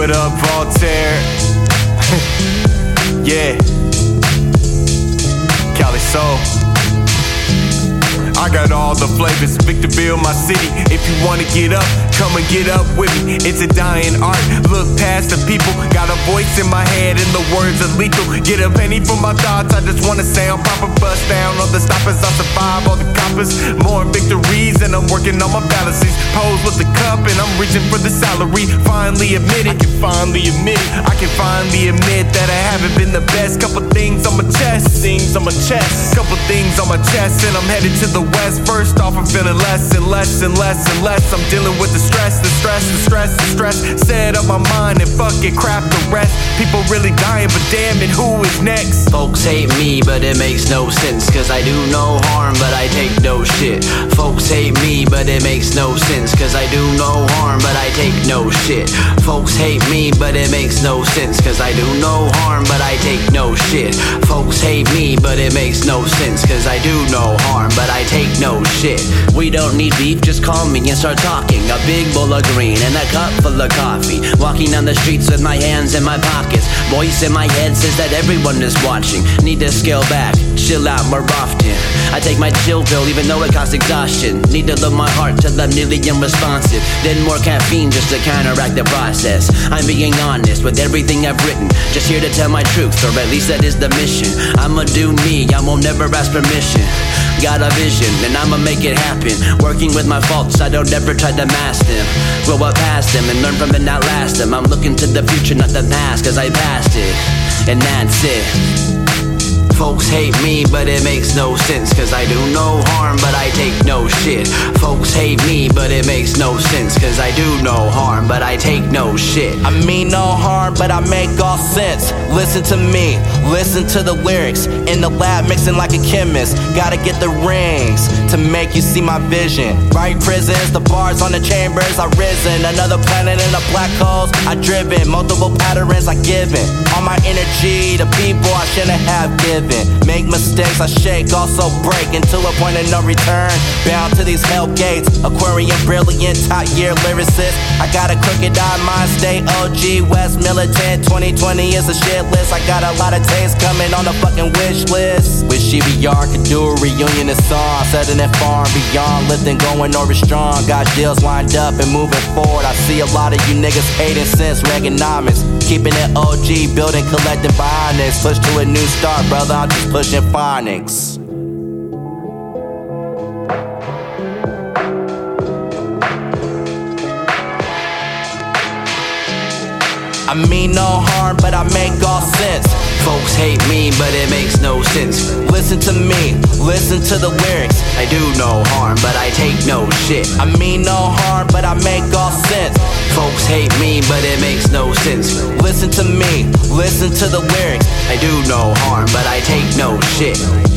with a Voltaire. yeah. KaliSeoul. I got all the flavors, Victorville, my city. If you wanna get up, come and get up with me. It's a dying art. Look past the people, got a voice in my head, and the words are lethal. Get a penny for my thoughts, I just wanna sound proper. Bust down all the stoppers, I survive all the coppers. More victory and I'm working on my fallacies. Pose with the cup and I'm reaching for the salary. Finally admit it. Can finally admit it. I can finally admit that I haven't been the best. Couple things on my chest. Things on my chest. Couple things on my chest and I'm headed to the west. First off, I'm feeling less and less and less and less. I'm dealing with the stress, the stress, the stress, the stress. Set up my mind and fuck it, crap the rest. People really dying, but damn it, who is next? Folks hate me, but it makes no sense. Cause I do no harm, but I take no shit. Folks hate me, but it makes no sense. Cause I do no harm, but I take no shit. Folks hate me, but it makes no sense. Cause I do no harm, but I take no shit. Folks hate me, but it makes no sense. Cause I do no harm, but I take no shit. We don't need beef, just call me and start talking. A big bowl of green and a cup full of coffee. Walking down the streets with my hands in my pockets. Voice in my head says that everyone is watching. Need to scale back, chill out more often. I take my chill pill even though it costs exhaustion. Need to love my heart till I'm nearly unresponsive. Then more caffeine just to counteract the process. I'm being honest with everything I've written. Just here to tell my truth, or at least that is the mission. I'ma do me, I won't never ask permission. Got a vision, and I'ma make it happen. Working with my faults, I don't ever try to mask them. Grow up past them and learn from it, not last them. I'm looking to the future, not the past, cause I passed it. And that's it. Folks hate me, but it makes no sense. Cause I do no harm, but I take no shit. Folks hate me, but it makes no sense. Cause I do no harm, but I take no shit. I mean no harm, but I make all sense. Listen to me, listen to the lyrics. In the lab, mixing like a chemist. Gotta get the rings to make you see my vision. Right prisons, the bars on the chambers I risen. Another planet in the black holes I driven. Multiple patterns I given. All my energy to people I shouldn't have given. Make mistakes I shake, also break into a point of no return. Bound to these hell gates. Aquarium brilliant, top year lyricist. I got a crooked eye, mind state, OG, West Militant. 2020 is a shit list. I got a lot of taste coming on the fucking wish list. Wish EBR could do a reunion of song. Setting it far and beyond. Lifting, going over strong. Got deals lined up and moving forward. I see a lot of you niggas hating since Reaganomics. Keeping it OG, building, collecting behind this. Push to a new start, brother. I'm just pushing phonics. I mean no harm, but I make all sense. Folks hate me, but it makes no sense. Listen to me, listen to the lyrics. I do no harm, but I take no shit. I mean no harm, but I make all sense. But it makes no sense. Listen to me, listen to the lyrics. I do no harm, but I take no shit.